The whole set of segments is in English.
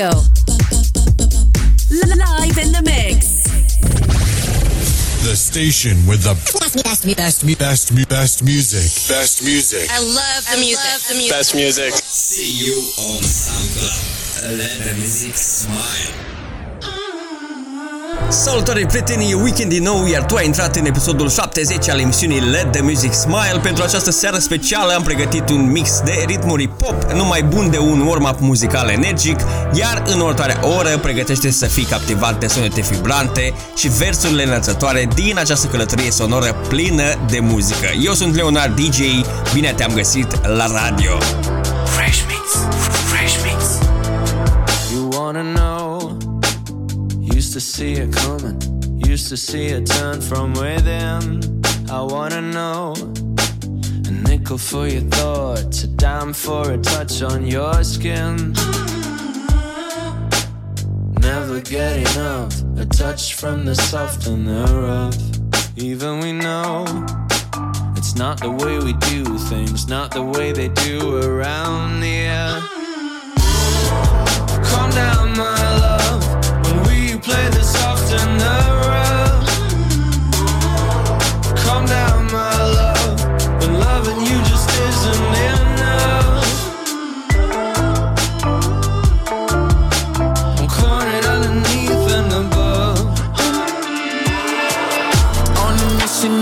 Let's. Live in the mix. The station with the best, best, best, best, best, best music. Best music. I love the music. the music. Best music. See you on SoundCloud. Let the music smile. Salutare prieteni, weekend din nou, iar tu ai intrat în episodul 70 al emisiunii Let the Music Smile. Pentru această seară specială am pregătit un mix de ritmuri pop, numai bun de un warm-up muzical energic, iar în următoarea oră pregătește să fii captivat de sunete vibrante și versurile înălțătoare din această călătorie sonoră plină de muzică. Eu sunt Leonard DJ, bine te-am găsit la radio. Fresh Mix, Fresh Mix. You wanna know? Used to see it coming, used to see it turn from within. I wanna know. A nickel for your thoughts, a dime for a touch on your skin. Never get enough, a touch from the soft and the rough. Even we know it's not the way we do things, not the way they do around here. Calm down, my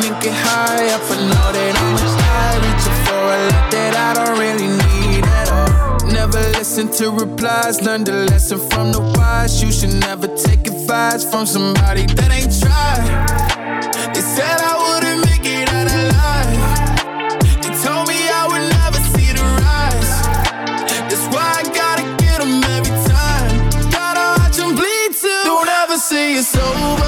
to get high up, I know that I'm a high, reaching for a lot that I don't really need at all. Never listen to replies, learn the lesson from the wise. You should never take advice from somebody that ain't tried. They said I wouldn't make it out alive. They told me I would never see the rise. That's why I gotta get every time. Gotta watch bleed too. Don't ever say it's over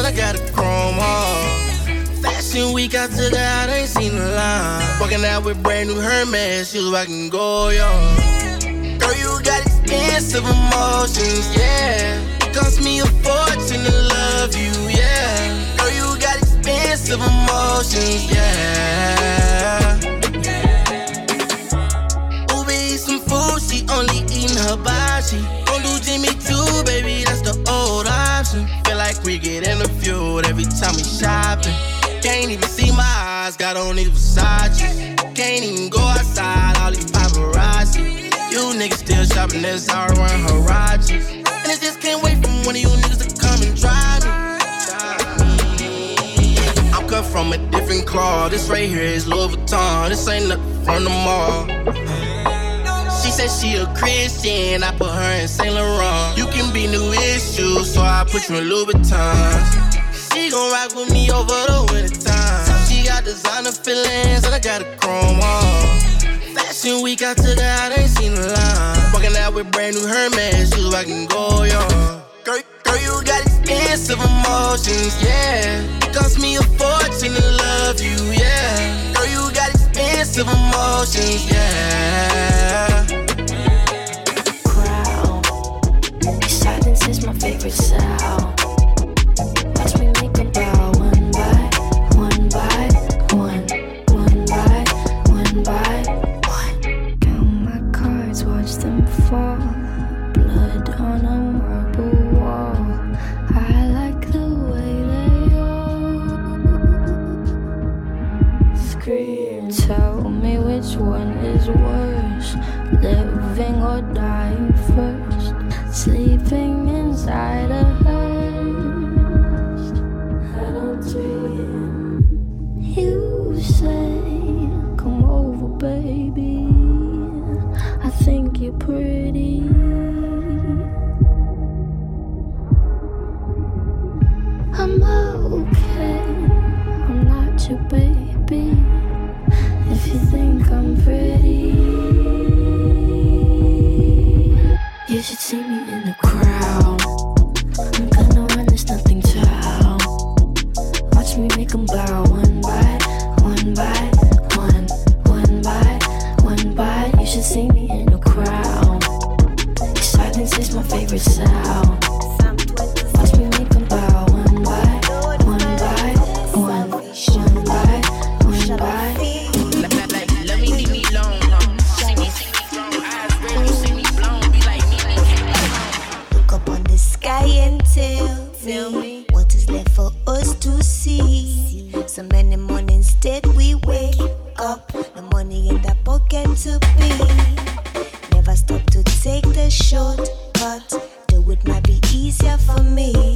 Feelings I got a chrome on. Fashion week, I took her out, ain't seen the line. Walking out with brand new Hermes, shoes I can go, yo. Girl, you got expensive emotions, yeah. It cost me a fortune to love you, yeah. Girl, you got expensive emotions, yeah. Uber eat some food, she only eating her body. Don't do Jimmy too, baby, that's the old option. Feel like we get interviewed every time we shopping. Can't even see my eyes, got on these Versace. Can't even go outside, all these paparazzi. You niggas still shopping this hour around Harachis. And I just can't wait for one of you niggas to come and drive me. I'm cut from a different cloth. This right here is Louis Vuitton. This ain't nothing from the mall. She said she a Christian, I put her in Saint Laurent. You can be new issues, so I put you in Louis Vuitton. She gon' rock with me over the winter time. She got designer feelings, and I got a chrome on. Fashion week, I took her out, ain't seen a line. Walking out with brand new Hermes shoes, I can go on. Girl, girl, you got expensive emotions, yeah. It Cost me a fortune to love you, yeah. Girl, you got expensive emotions, yeah every sound. shortcut. Do it might be easier for me.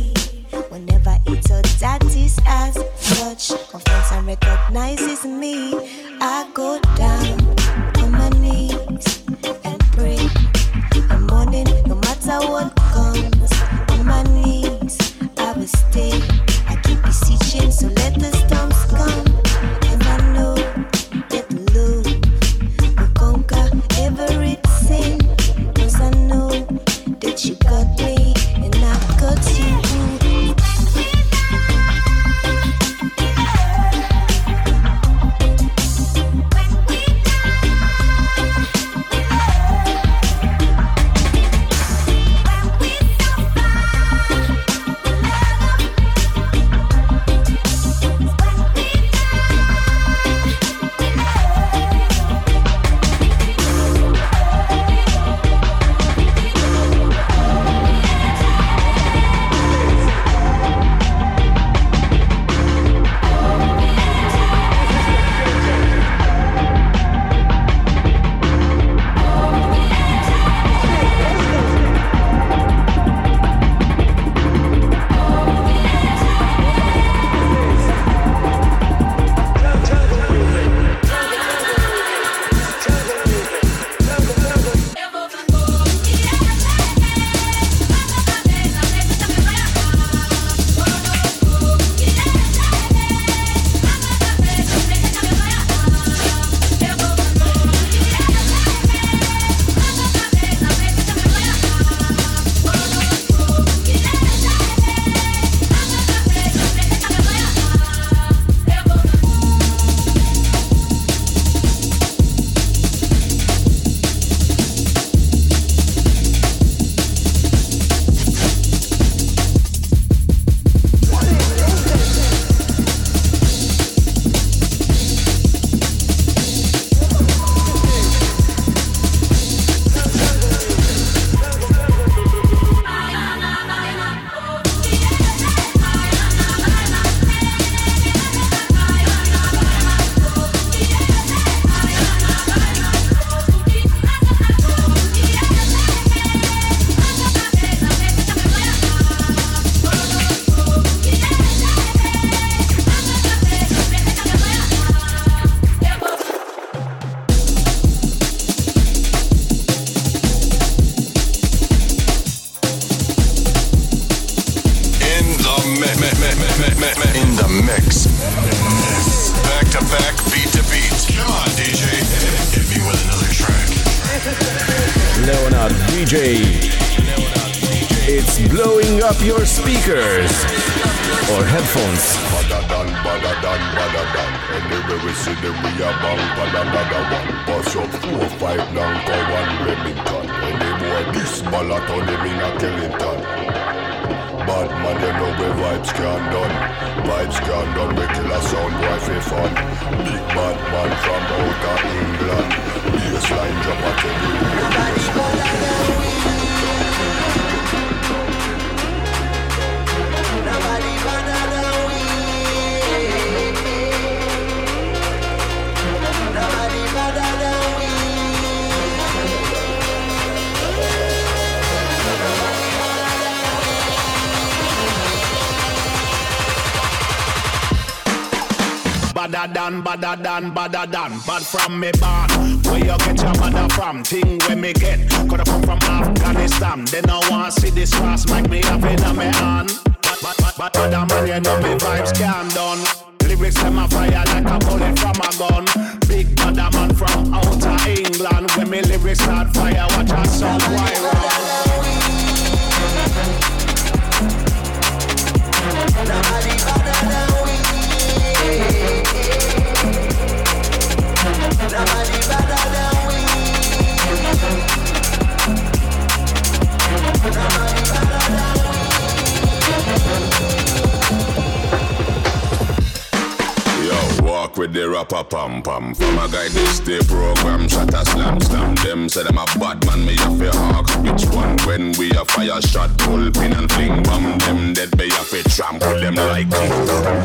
Badder than, badder than, badder than. Bad from me born. Where you get your mother from? Thing where me get. Coulda come from Afghanistan. Then I want see this cross make me have it on me hand. But, but, but, but man, you know me vibes can done. Lyrics them a fire like a bullet from a gun. Big badder man from outer England. When me lyrics start fire, watch a song viral. Nobody better than. Nobody better than we. Walk with the rapper pam pam. From a guy this day program, shot a slam slam. Them say them a bad man, me a fi hawk. Which one? When we a fire shot, pull pin and fling bomb. Them dead be a fi trample them like king.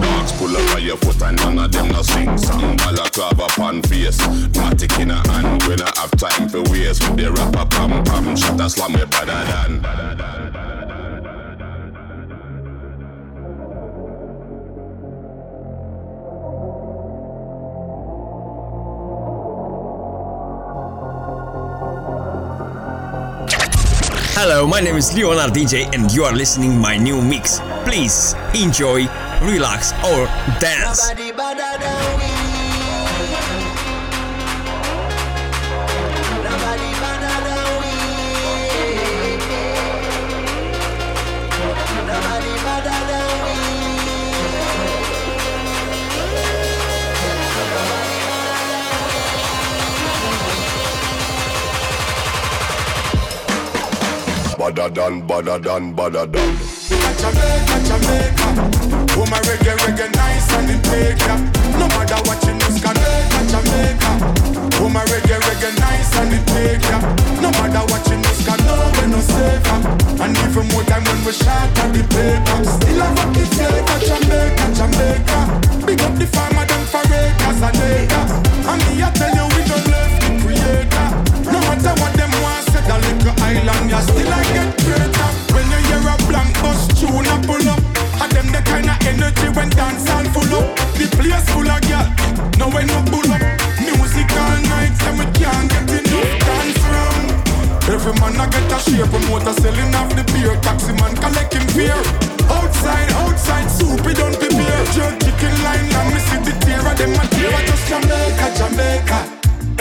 Dogs pull up on your foot and none of them no sing song. Balaclava pan face, matic in a hand. We not have time for waste with the rapper pam pam. Shot a slam me better than. Hello, my name is Leonard DJ and you are listening my new mix. Please enjoy, relax or dance. Badder than, badder than. Jamaica, Jamaica. My reggae, reggae nice and it take ya. No matter what you know, Jamaica, Jamaica. My reggae, reggae nice and it take ya. No matter what you know, Ska no we no safer. And even more time when we shot at the paper. Still have up the flavor, Jamaica, Jamaica. Big up the farmer, them for acres and acres. And me I tell you we don't left the creator. No matter what them say that little island, you still I get greater. When you hear a blank bus tune a pull up, and them the kind of energy when dance all full up. The place full of girl, no when no pull up. Music all night, and we can't get enough dance from. Every man I get a share, promoter selling off the beer, taxi man collect him fear. Outside, outside, soup, we don't prepare. Jerk chicken line, and me see the tear of them a tear. I just Jamaica, Jamaica.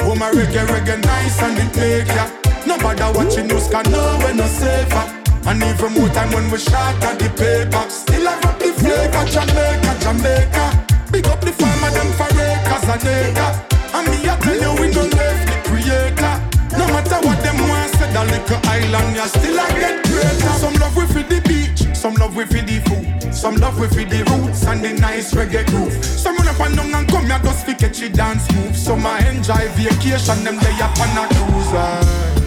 Oh my reggae, reggae nice and it make ya No matter what you know, can know we no safer. And even more time when we shot at the paper. Still have up the flavor, Jamaica, Jamaica. Big up the farmer, them for acres and acre And me I tell you we don't left the creator. No matter what them want, say that little island Ya still I get greater. Some love we for the beach, some love we for the food. Some love we for the roots and the nice reggae groove. Some run up and down and come here just fi catch it dance move. Some I enjoy vacation, them lay up on a cruise.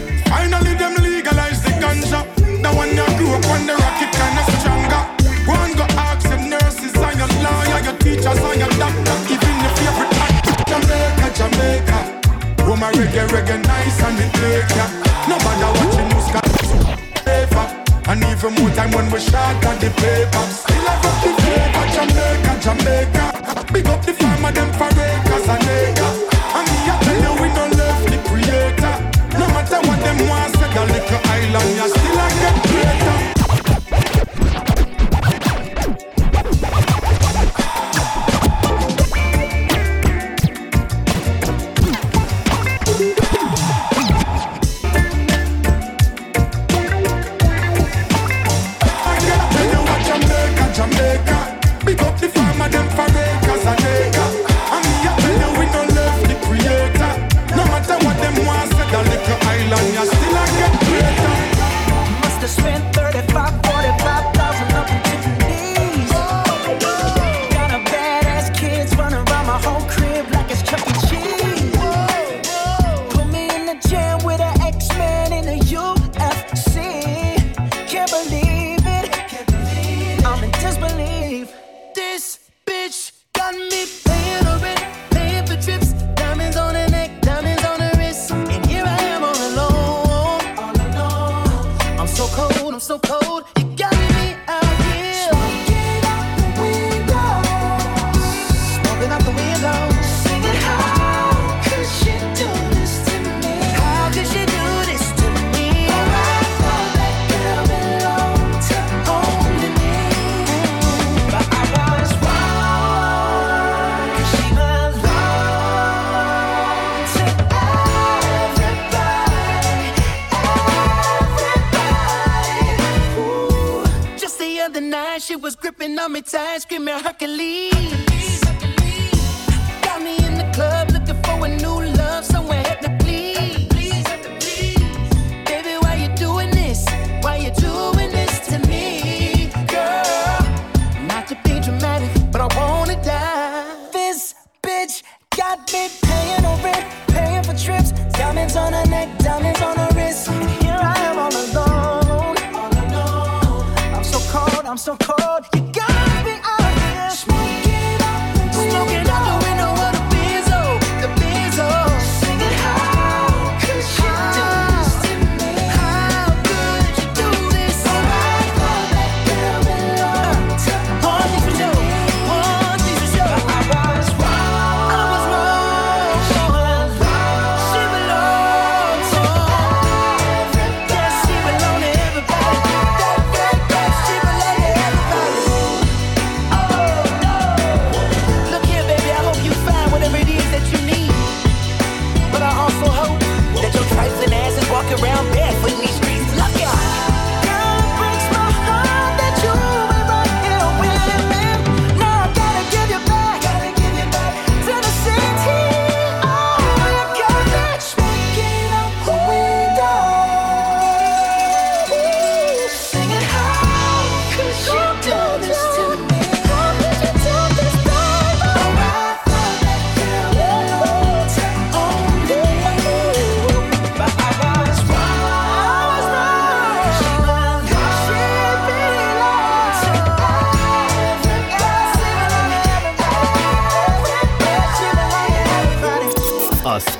times, give me a.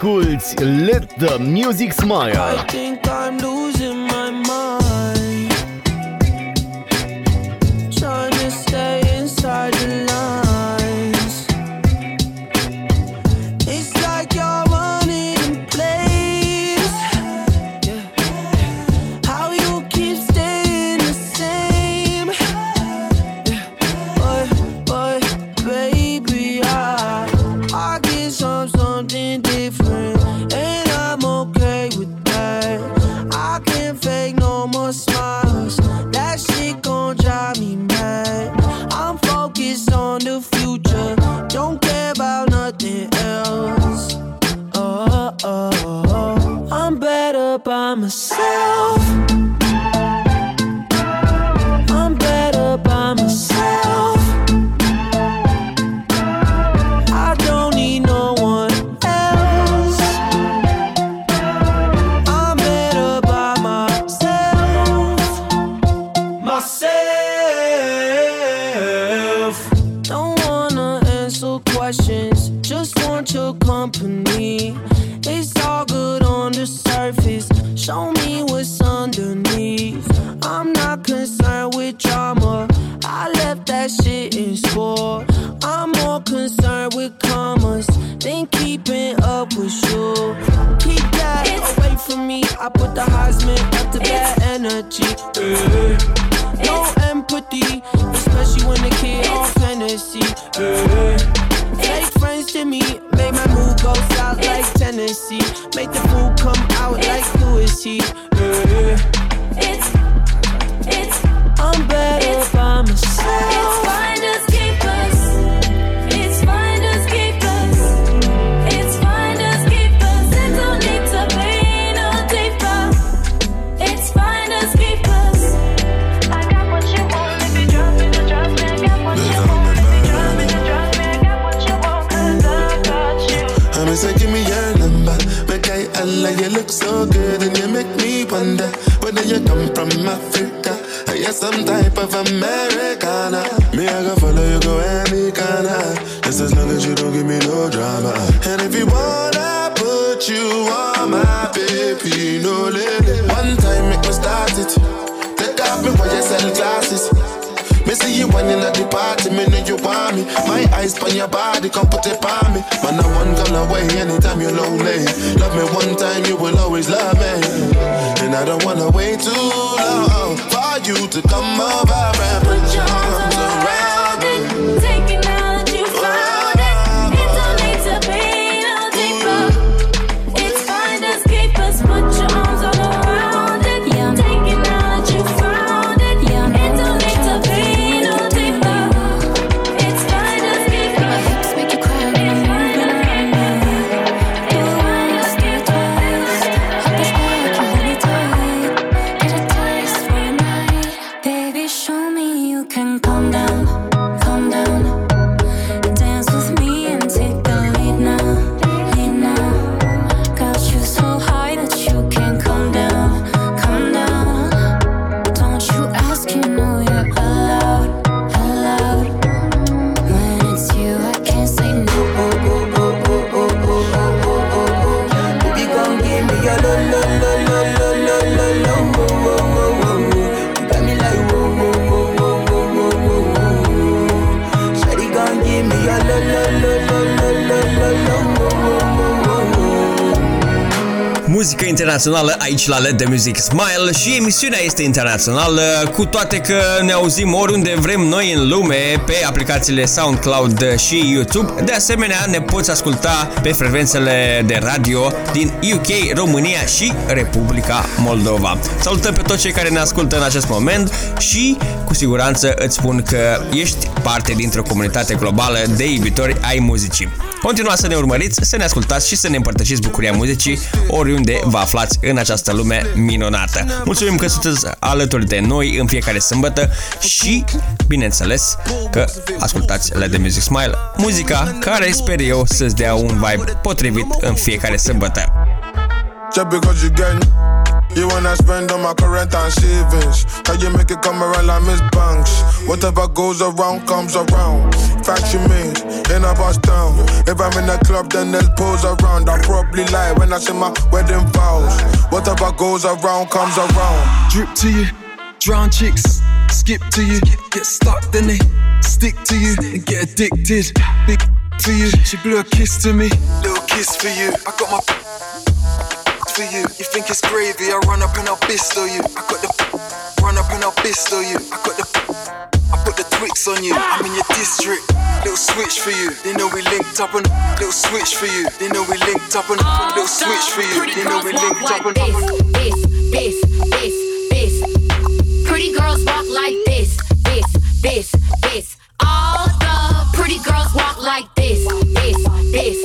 Asculți Let the Music Smile. keeping up with you. Keep that it's away from me. I put the Heisman up to bad energy. Yeah. No empathy, especially when the kid on fantasy. Yeah. Fake friends to me, make my mood go south like Tennessee. Make the food come out it's like who is he? It's, it's, I'm better by myself. Guess some type of Americana. Me, I go follow you, go Americana. Just as long as you don't give me no drama. And if you wanna put you on my baby, no lady. One time, make me start it. Take off me while you sell glasses. Me see you when at the party, me know you want me. My eyes on your body, come put it on me. Man, I one gone away anytime you're lonely. Love me one time, you will always love me. And I don't wanna wait too long for you to come over and put your arms internațională aici la LED de Music Smile și emisiunea este internațională cu toate că ne auzim oriunde vrem noi în lume pe aplicațiile SoundCloud și YouTube. De asemenea ne poți asculta pe frecvențele de radio din UK, România și Republica Moldova. Salutăm pe toți cei care ne ascultă în acest moment și cu siguranță îți spun că ești parte dintr-o comunitate globală de iubitori ai muzicii. Continuați să ne urmăriți, să ne ascultați și să ne împărtășiți bucuria muzicii oriunde vă aflați în această lume minunată. Mulțumim că sunteți alături de noi în fiecare sâmbătă și, bineînțeles, că ascultați la The Music Smile, muzica care sper eu să-ți dea un vibe potrivit în fiecare sămbătă. Just because you get you wanna spend on my current and savings. How you make it come around like Miss Banks? Whatever goes around comes around. Fact you made in a bus down. If I'm in a club, then they'll pose around. I probably lie when I say my wedding vows. Whatever goes around comes around. Drip to you, drown chicks, skip to you, get stuck, then they stick to you and get addicted. Big to you, she blew a kiss to me, little kiss for you. I got my for you. You think it's gravy? I run up and I'll pistol you. I got the run up and I'll pistol you. I got the I put the Twix on you. I'm in your district. Little switch for you. They know we linked up and little switch for you. They know we linked up and little switch for you. They know we linked up and this, this, this, this. Pretty girls walk like this, this, this, this. All the pretty girls walk like this, this, this, this,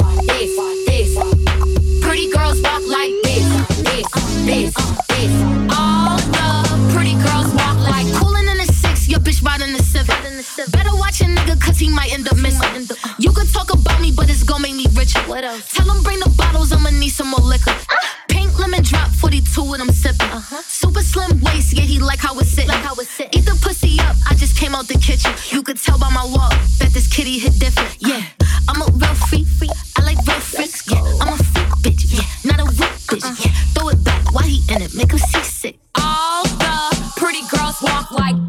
watch a nigga cause he might end up missing. You can talk about me, but it's gon' make me richer. What else? Tell him bring the bottles, I'ma need some more liquor. Ah! Pink lemon drop 42 with him sipping. Uh-huh. Super slim waist, yeah, he like how it's sitting. Like how it's sitting. Eat the pussy up, I just came out the kitchen. You could tell by my walk that this kitty hit different. Yeah, uh-huh. I'm a real freak. I like real freaks. Yeah, I'm a freak bitch. Yeah, not a weak bitch. Uh-uh. Yeah, throw it back. Why he in it? Make him seasick. All the pretty girls walk like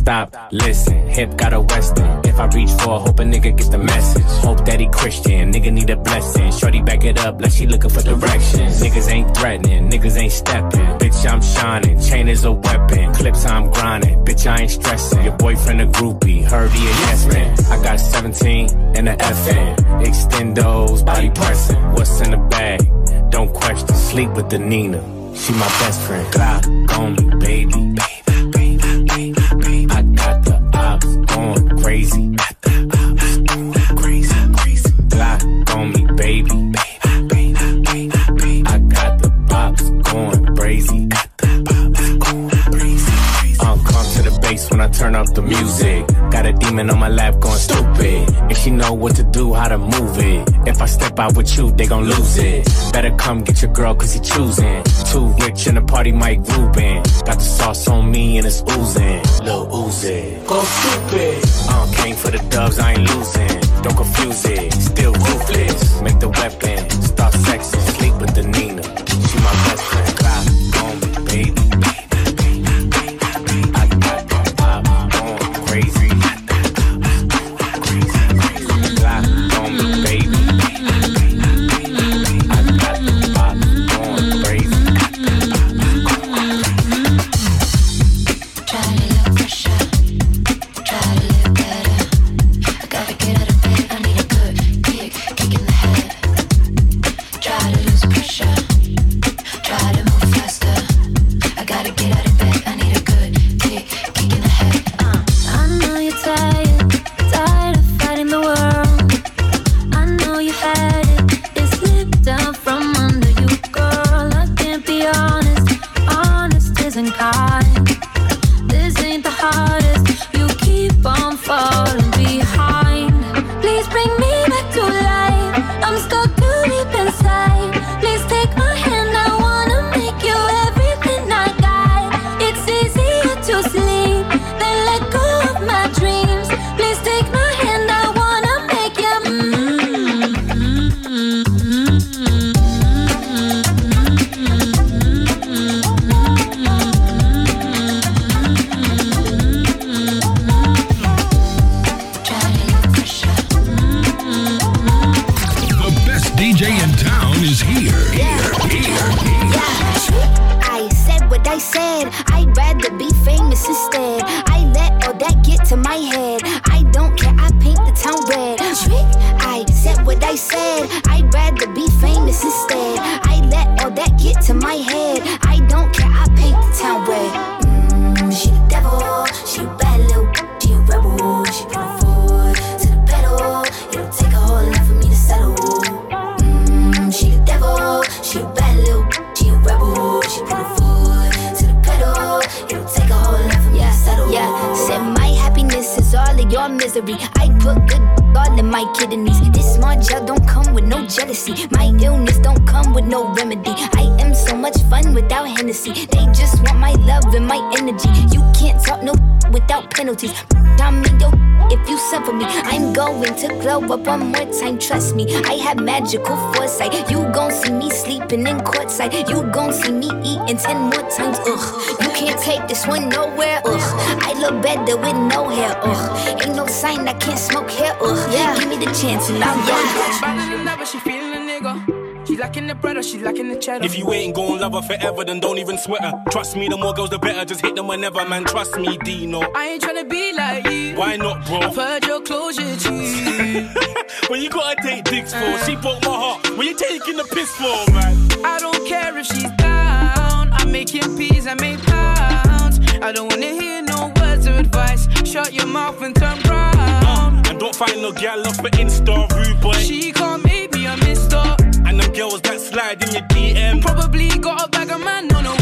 stop, listen. Hip got a western. If I reach for, hope a nigga get the message. Hope that he Christian, nigga need a blessing. Shorty back it up like she looking for directions. Niggas ain't threatening, niggas ain't stepping. Bitch, I'm shining, chain is a weapon. Clips, I'm grinding. Bitch, I ain't stressing. Your boyfriend a groupie, Herbie he a yes man. I got 17 and a FN. Extendos, body pressing. What's in the bag? Don't question, sleep with the Nina. She my best friend. Glock on me, baby. The up the music. Got a demon on my lap going stupid. And she know what to do, how to move it. If I step out with you, they gon' lose it. Better come get your girl, cause he choosing. Too rich in the party, Mike Rubin. Got the sauce on me and it's oozing. Lil Uzi. Go stupid. Uh, came for the dubs, I ain't losing. Don't confuse it, still ruthless. Make the weapon, start sexing. Sleep me eating ten more times. Ugh, you can't take this one nowhere. Ugh, I look better with no hair. Ugh, ain't no sign I can't smoke hair. Ugh, yeah, give me the chance and I'll yeah. Better than she feeling a nigga. She lacking the bread or she lacking the cheddar. If you ain't gon' love her forever, then don't even sweat her. Trust me, the more girls, the better. Just hit them whenever, man. Trust me, Dino. I ain't tryna be like you. Why not, bro? I've heard your closure, G. When you gotta take dicks for, she broke my heart. When you taking the piss for, man? I don't care if she's down. I'm making peas, I make pounds. I don't wanna hear no words of advice. Shut your mouth and turn round. Uh, and don't find no gal off for Insta, rude boy. She can't make me a mister. And them girls that slide in your DM. Probably got a bag of man on no.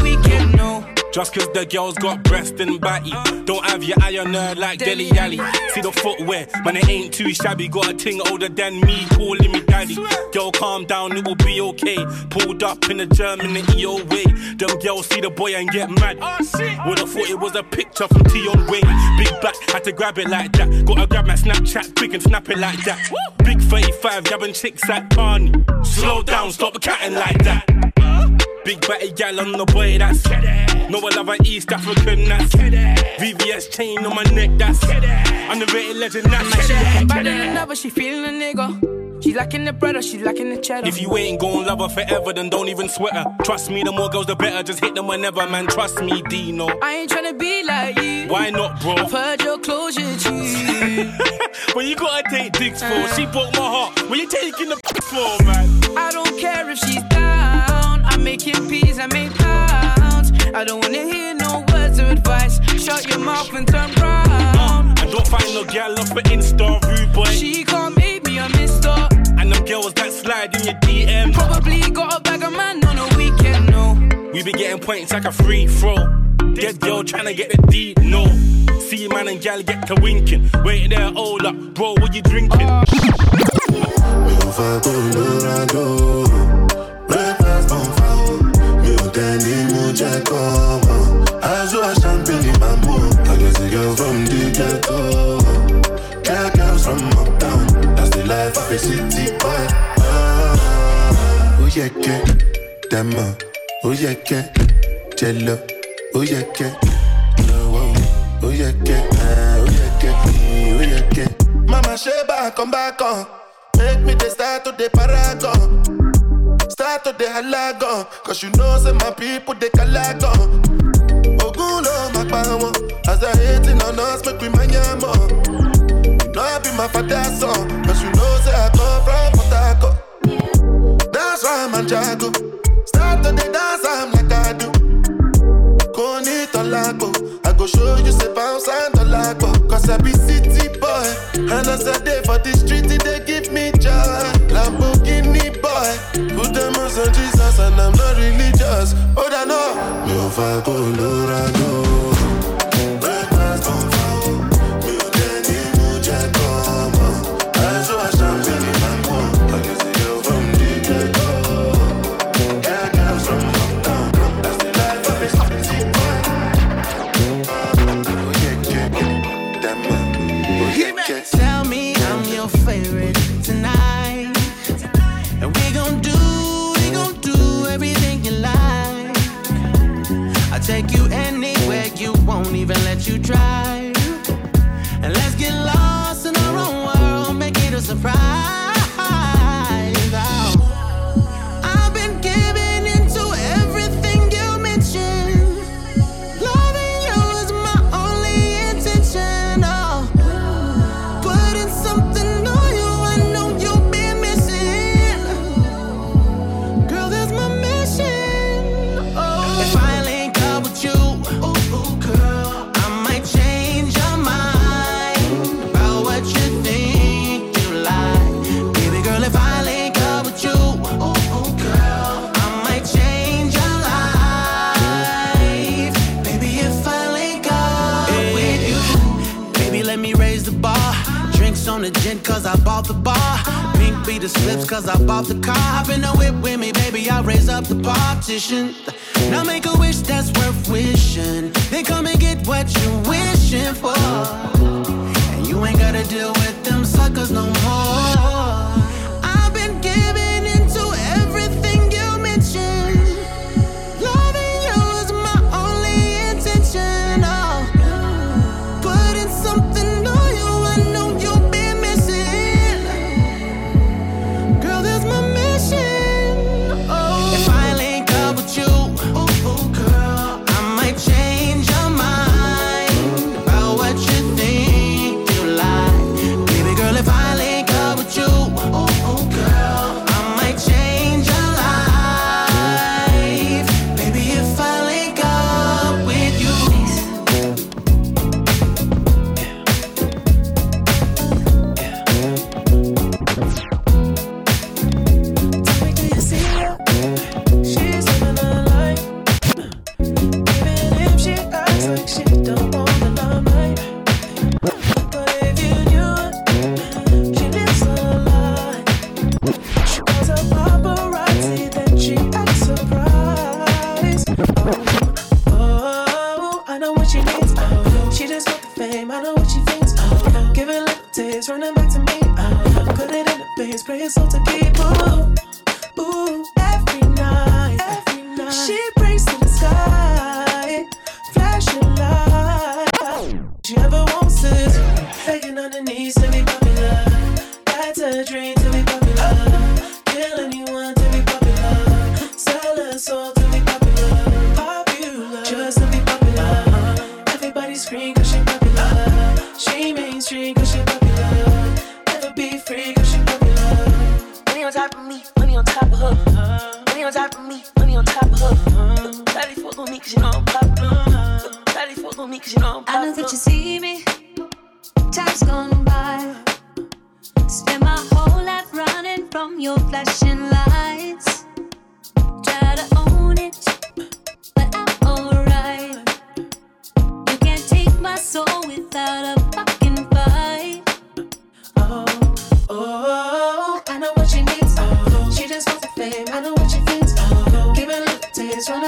Just cause the girls got breast and batty. Don't have your eye on her like Dele Alli. See the footwear, man, it ain't too shabby. Got a ting older than me, calling me daddy. Girl, calm down, it will be okay. Pulled up in a German and EO way. Them girls see the boy and get mad. Would've thought it was a picture from Tion Wayne. Big back, had to grab it like that. Gotta grab my Snapchat quick and snap it like that. Big 35, yabbing chicks at Barney. Slow down, stop catting like that. Big batty gal on the boy, that's No, I love an East African, that's VVS chain on my neck, that's Underrated legend, that's Better than ever, she feeling a nigga. She lacking the bread or she lacking the cheddar. If you ain't gon' love her forever, then don't even sweat her. Trust me, the more girls, the better. Just hit them whenever, man. Trust me, Dino. I ain't tryna be like you. Why not, bro? I've heard your closure, G. when you gotta take dicks for, she broke my heart. When you taking the for, man? I don't care if she's down. I'm making peas, I make pounds. I don't wanna hear no words of advice. Shut your mouth and turn round. Uh, I don't find no gal off for Insta, rude boy. She can't make me a mister. And them girls that slide in your DM. Probably got a bag of man on a weekend, no. We be getting points like a free throw. Dead girl trying to get the D, no. See man and gal get to winking. Wait there, hold up, bro, what you drinking? Mi get come As you are champagne my mood I guess a girl from the ghetto. Girl comes from uptown. That's the life of a city boy. Oh, yeah, Demo. Oh yeah, que Jello. Oh yeah, que Oh yeah, que Oh Mama Sheba, come back on. Make me the star to the paragon. Start to the halagon. Uh, Cause you know, say my people, they calagon. Uh. Ogun lo ma pa wọn. As they hating on us, make we ya. You know I be my father's son. Cause you know, say I come from Harcourt. That's why I'm a jago. Start to the dance, I'm like I do. Koni tolago. I go show you say bounce and tolago. Cause I be city boy. And as I day for the street, they give me joy. Lamborghini some and I'm not religious. Oh, I know. Mi ò fa Colorado. Breakfast on foul. Mi ò jẹ́ ní take you anywhere you won't even let you drive. The slips, cause I bought the car. Hop in the whip with me, baby, I'll raise up the partition. Now make a wish that's worth wishing. Then come and get what you're wishing for. And you ain't gotta deal with them suckers no more.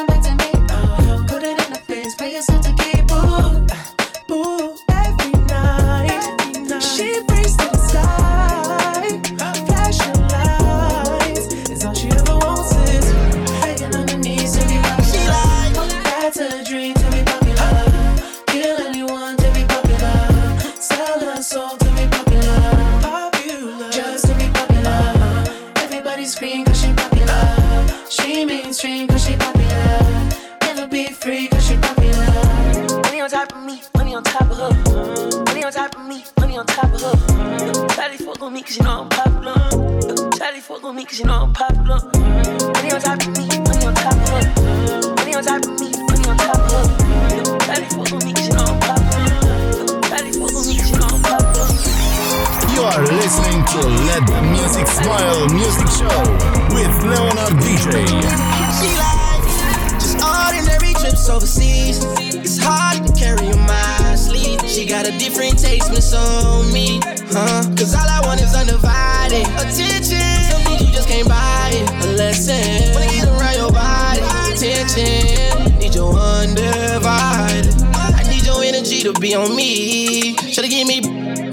Running back to me. Put it in her face, pay yourself to keep. Ooh,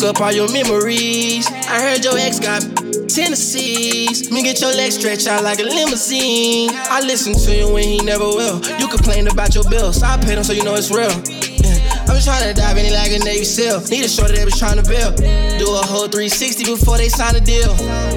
up all your memories. I heard your ex got Tennessees. Me get your legs stretched out like a limousine. I listen to you when he never will. You complain about your bills, I paid him so you know it's real. I'm trying to dive in it like a Navy SEAL. Need a shorty that was trying to build. Do a whole 360 before they sign a deal.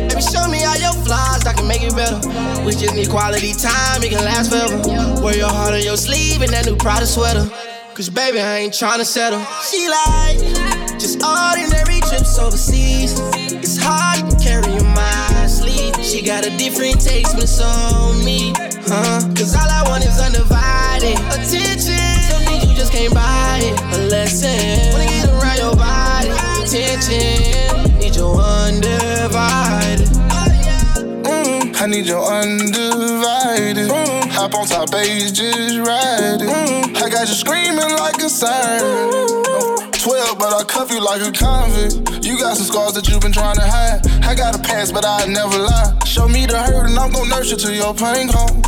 Baby, show me all your flaws, I can make it better. We just need quality time, it can last forever. Wear your heart on your sleeve and that new Prada sweater. Cause baby, I ain't tryna settle. She like just ordinary trips overseas. It's hard to carry on my sleeve. She got a different taste when it's on me, huh? Cause all I want is undivided attention. Something you just can't buy it. A lesson. Wanna get around your body. Attention. Need your undivided. Mm, I need your undivided. Mm, hop on top base, just ride it. Mm, I got you screaming like a siren. 12, but I cuff you like a convict. You got some scars that you've been trying to hide. I got a past, but I never lie. Show me the hurt, and I'm gon' nurse you till your pain gone.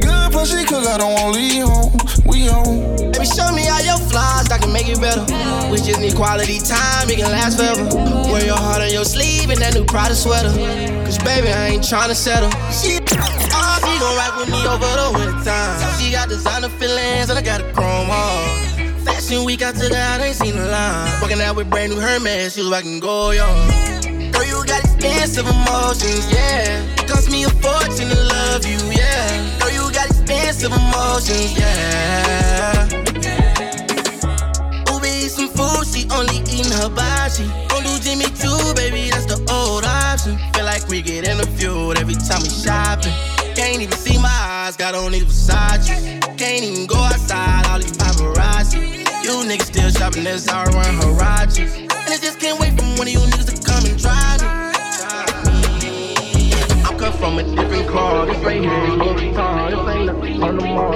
Good pussy, cause I don't wanna leave home. We on. Baby, show me all your flaws, I can make it better. We just need quality time, it can last forever. Wear your heart on your sleeve and that new Prada sweater. Cause baby, I ain't tryna settle. She, she gon' rock with me over the winter time. She got designer feelings and I got a chrome on. Fashion week, I took her out, ain't seen a line. Walking out with brand new Hermes, shoes I can go, yo. Girl, you got expensive emotions, yeah. It cost me a fortune to love you, yeah. Girl, you got expensive emotions, yeah. Some food, she only eating her body. Don't do Jimmy Choo, baby, that's the old option. Feel like we get in a feud every time we shopping. Can't even see my eyes, got on these Versace. Can't even go outside, all these paparazzi. You niggas still shopping, that's how I run Harachis. And I just can't wait for one of you niggas to come and drive me. I'm cut from a different car. This right here is Louis Vuitton. This ain't nothing on the mall.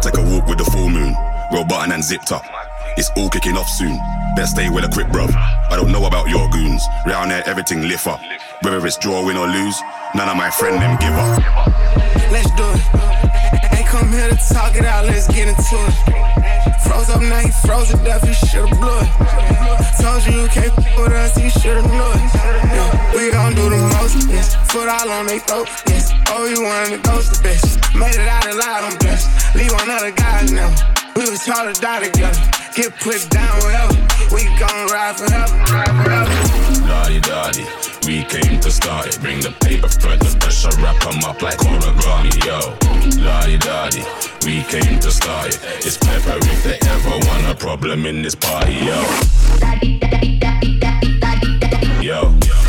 Take a walk with the full moon, roll button and zipped up. It's all kicking off soon. Better stay with a quick, bruv. I don't know about your goons. Round there, everything lift up. Whether it's draw, win or lose, none of my friend them give up. Let's do it. Ain't come here to talk it out, let's get into it. Froze up now, he froze to death, you should've blew it. Told you you can't f with us, you should've knew it. Yeah, we gon' do the most, yes. Foot all on they throat, yes. Oh, you wanted to ghost the bitch. Made it out alive, I'm blessed. Leave one other guy now. We was taught to die together. Get put down wherever. We gon' ride forever, ride forever. Daddy, daddy, we came to start it. Bring the paper spread the pressure, wrap 'em up like origami, yo. Daddy, daddy, we came to start it. It's pepper if they ever want a problem in this party, yo. Yo.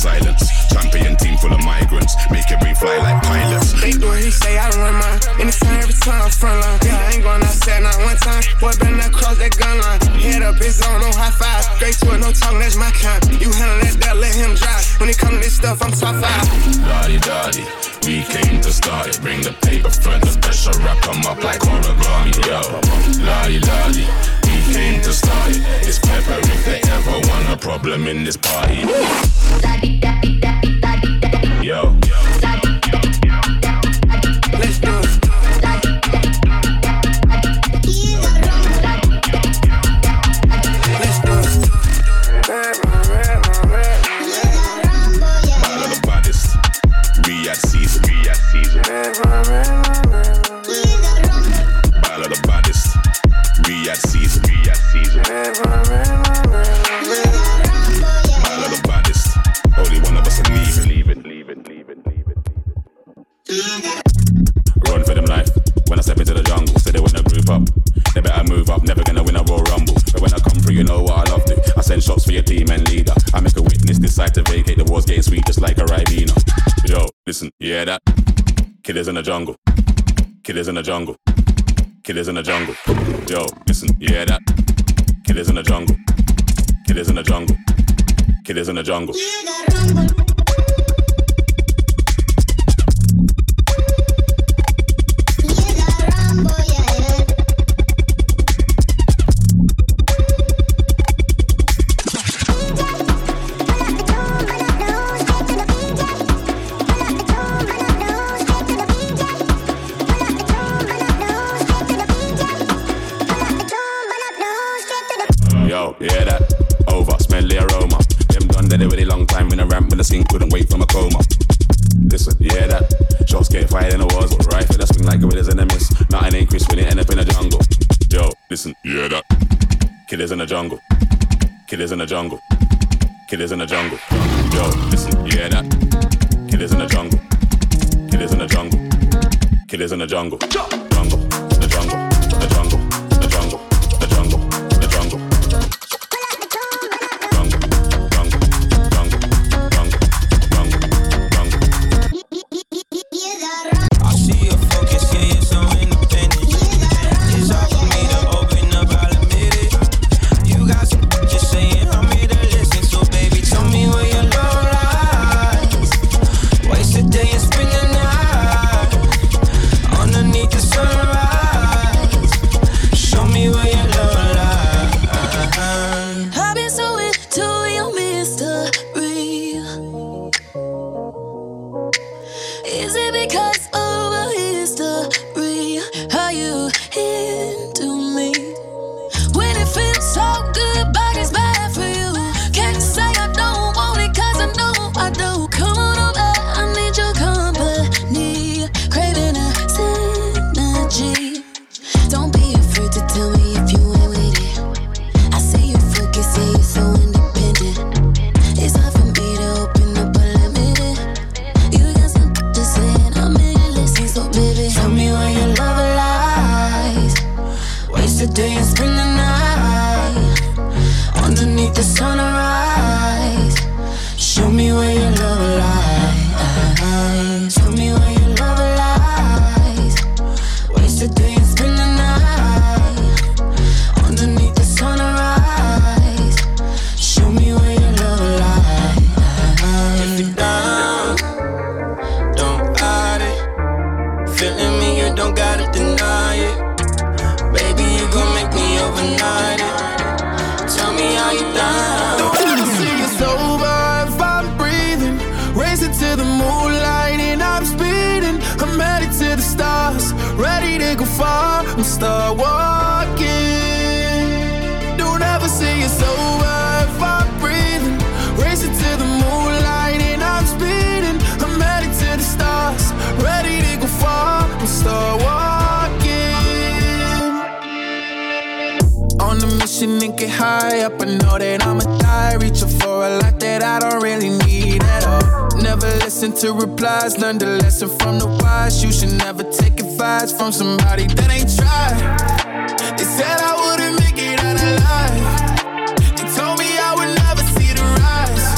silence. Champion team full of migrants, make your brain fly like pilots. They do what he say I run my In the time every time I'm front line. Yeah, I ain't gonna say not one time. Boy, better not cross that gun line. Head up, it's on, no high five. Straight to it, no talk. that's my kind. You handle that, that let him drive. When it come to this stuff, I'm top five. Daddy, daddy, We came to start it, bring the paper front, the pressure, wrap 'em up like origami, yo. Lolly, lolly, came to start it. It's pepper if they ever want a problem in this party. Yo. and start walking. Don't ever say it's over if I'm breathing. Racing to the moonlight and I'm speeding. I'm headed to the stars, ready to go far and start walking. On a mission and get high up. I know that I'ma die. Reaching for a lot that I don't really need at all. Never listen to replies. Learn the lesson from the wise. You should never take it from somebody that ain't tried. They said I wouldn't make it out alive. They told me I would never see the rise.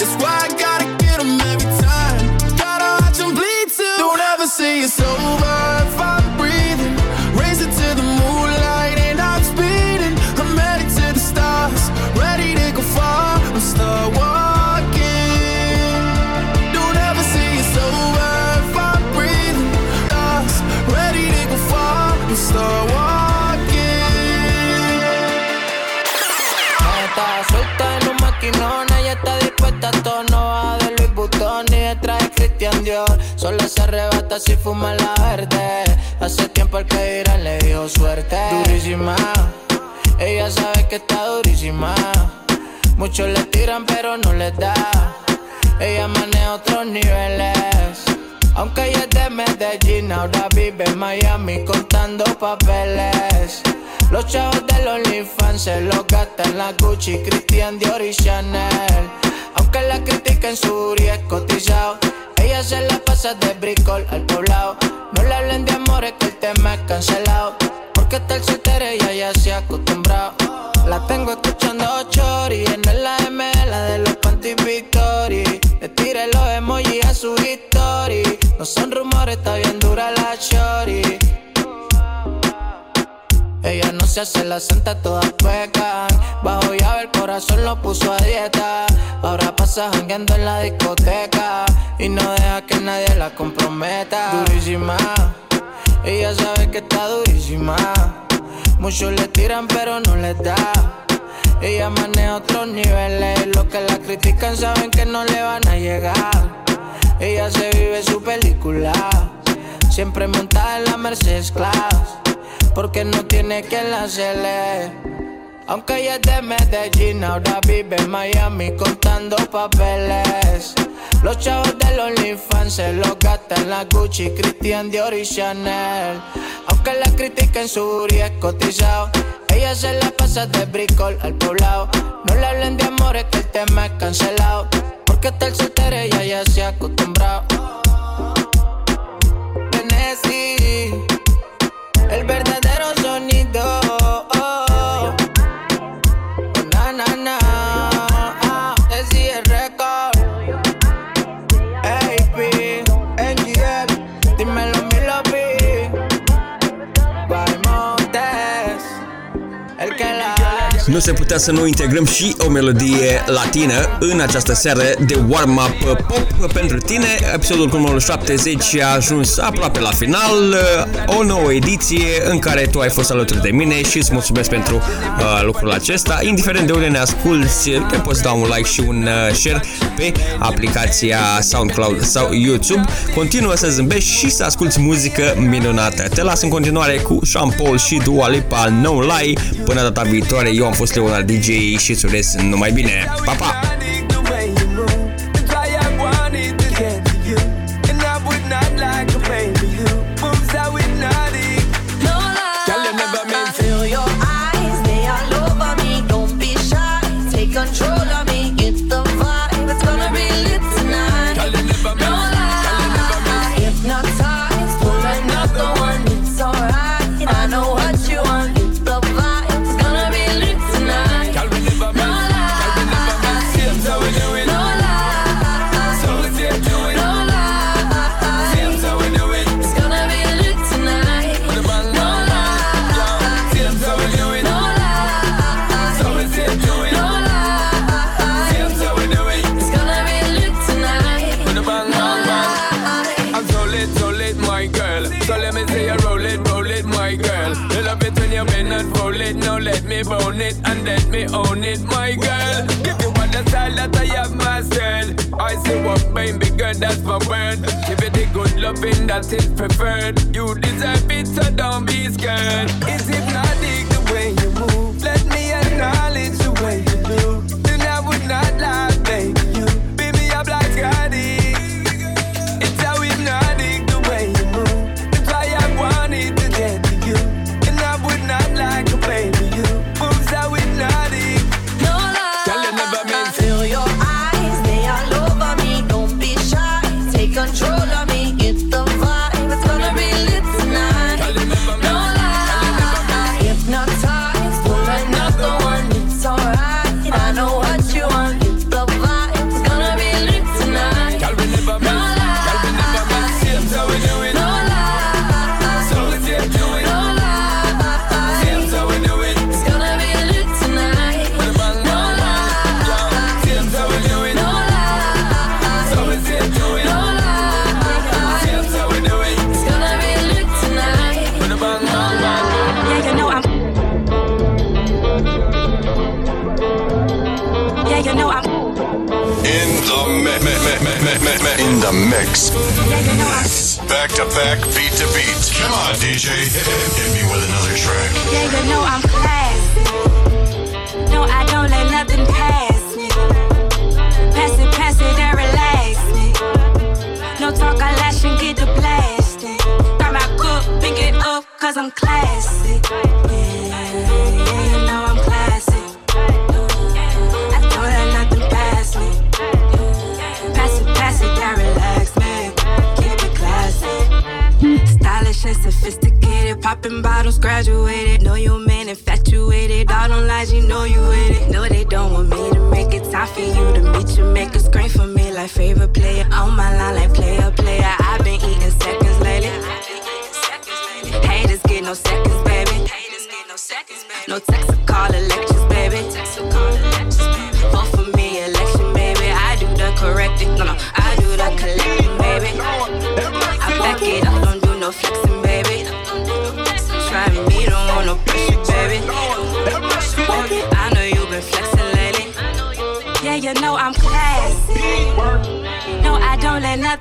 That's why I gotta get them every time. Gotta watch them bleed too. Don't ever say it's over. Si fuma la verde. Hace tiempo el que dirán le dio suerte. Durísima, ella sabe que está durísima. Muchos le tiran pero no les da. Ella maneja otros niveles. Aunque ella es de Medellín, ahora vive en Miami contando papeles. Los chavos del OnlyFans se los gastan la Gucci, Christian Dior y Chanel. Aunque la critiquen su es cotizado. Ella se de bricol al poblado. No le hablen de amores que el tema es cancelado. Porque está el soltero y ella se ha acostumbrado. La tengo escuchando chori en la M, la de los panty Victory. Le tiré los emojis a su history. No son rumores, está bien dura la chori. Ella no se hace la santa, todas pecan. Bajo llave el corazón lo puso a dieta. Ahora pasa jangueando en la discoteca. Y no deja que nadie la comprometa. Durísima, ella sabe que está durísima. Muchos le tiran pero no les da. Ella maneja otros niveles. Los que la critican saben que no le van a llegar. Ella se vive su película. Siempre montada en la Mercedes Class. Porque no tiene quien la cele. Aunque ella es de Medellín, ahora vive en Miami contando papeles. Los chavos del OnlyFans se los gastan la Gucci, Christian Dior y Chanel. Aunque la critiquen su es cotizado. Ella se la pasa de bricol al poblado. No le hablen de amores que el tema es cancelado. Porque está el soltero y ella ya se ha acostumbrado. Nu se putea să nu integrăm și o melodie latină în această seară de warm-up pop pentru tine. Episodul cu numărul 70 a ajuns aproape la final, o nouă ediție în care tu ai fost alături de mine și îți mulțumesc pentru uh, lucrul acesta. Indiferent de unde ne asculti, te poți da un like și un uh, share pe aplicația SoundCloud sau YouTube. Continuă să zâmbești și să asculti muzică minunată. Te las în continuare cu Sean Paul și Dua Lipa No Lie. Până data viitoare, eu am fost Leonard DJ și îți urez numai bine. Pa, pa! That's my word. Give it the good loving that is preferred. You deserve it, so don't be scared. It's hypnotic the way you move. Let me acknowledge the way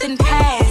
something past.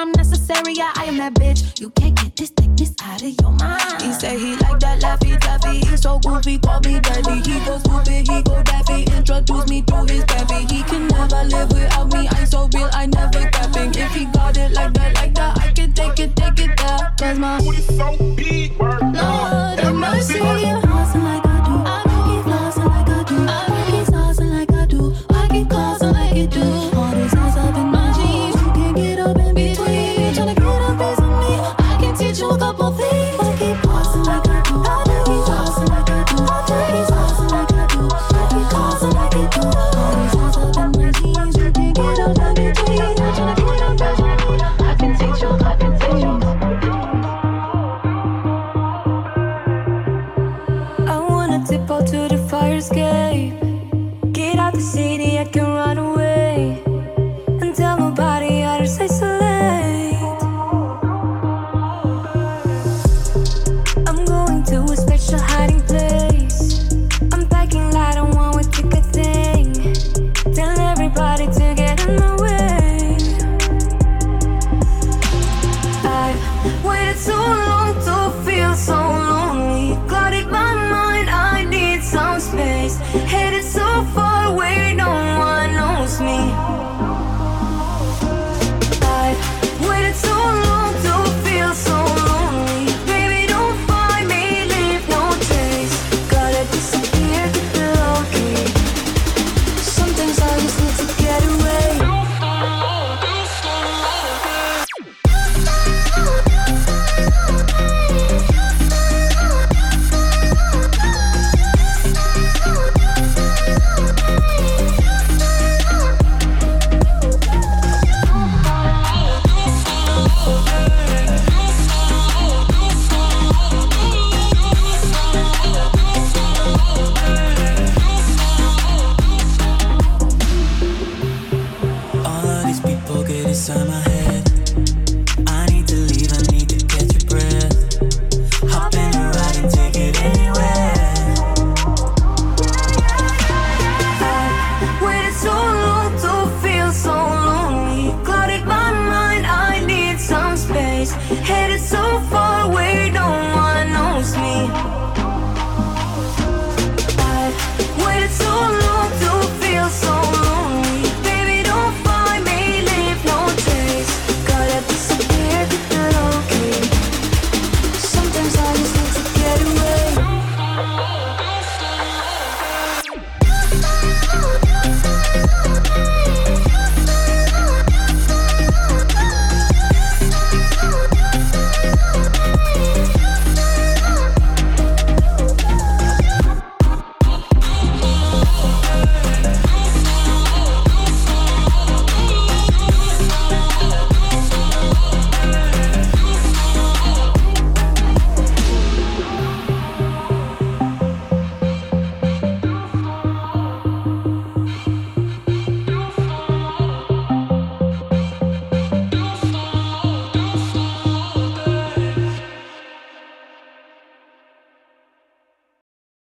I'm necessary, yeah, I am that bitch. You can't get this thickness out of your mind. He say he like that laffy taffy. He so goofy, call me daddy. He go goofy, he go daffy. Introduce me to his baby. He can never live without me. I'm so real, I never capping. If he got it like that, like that, I can take it, take it there. Cause my booty so big. Lord, I'm not seeing you.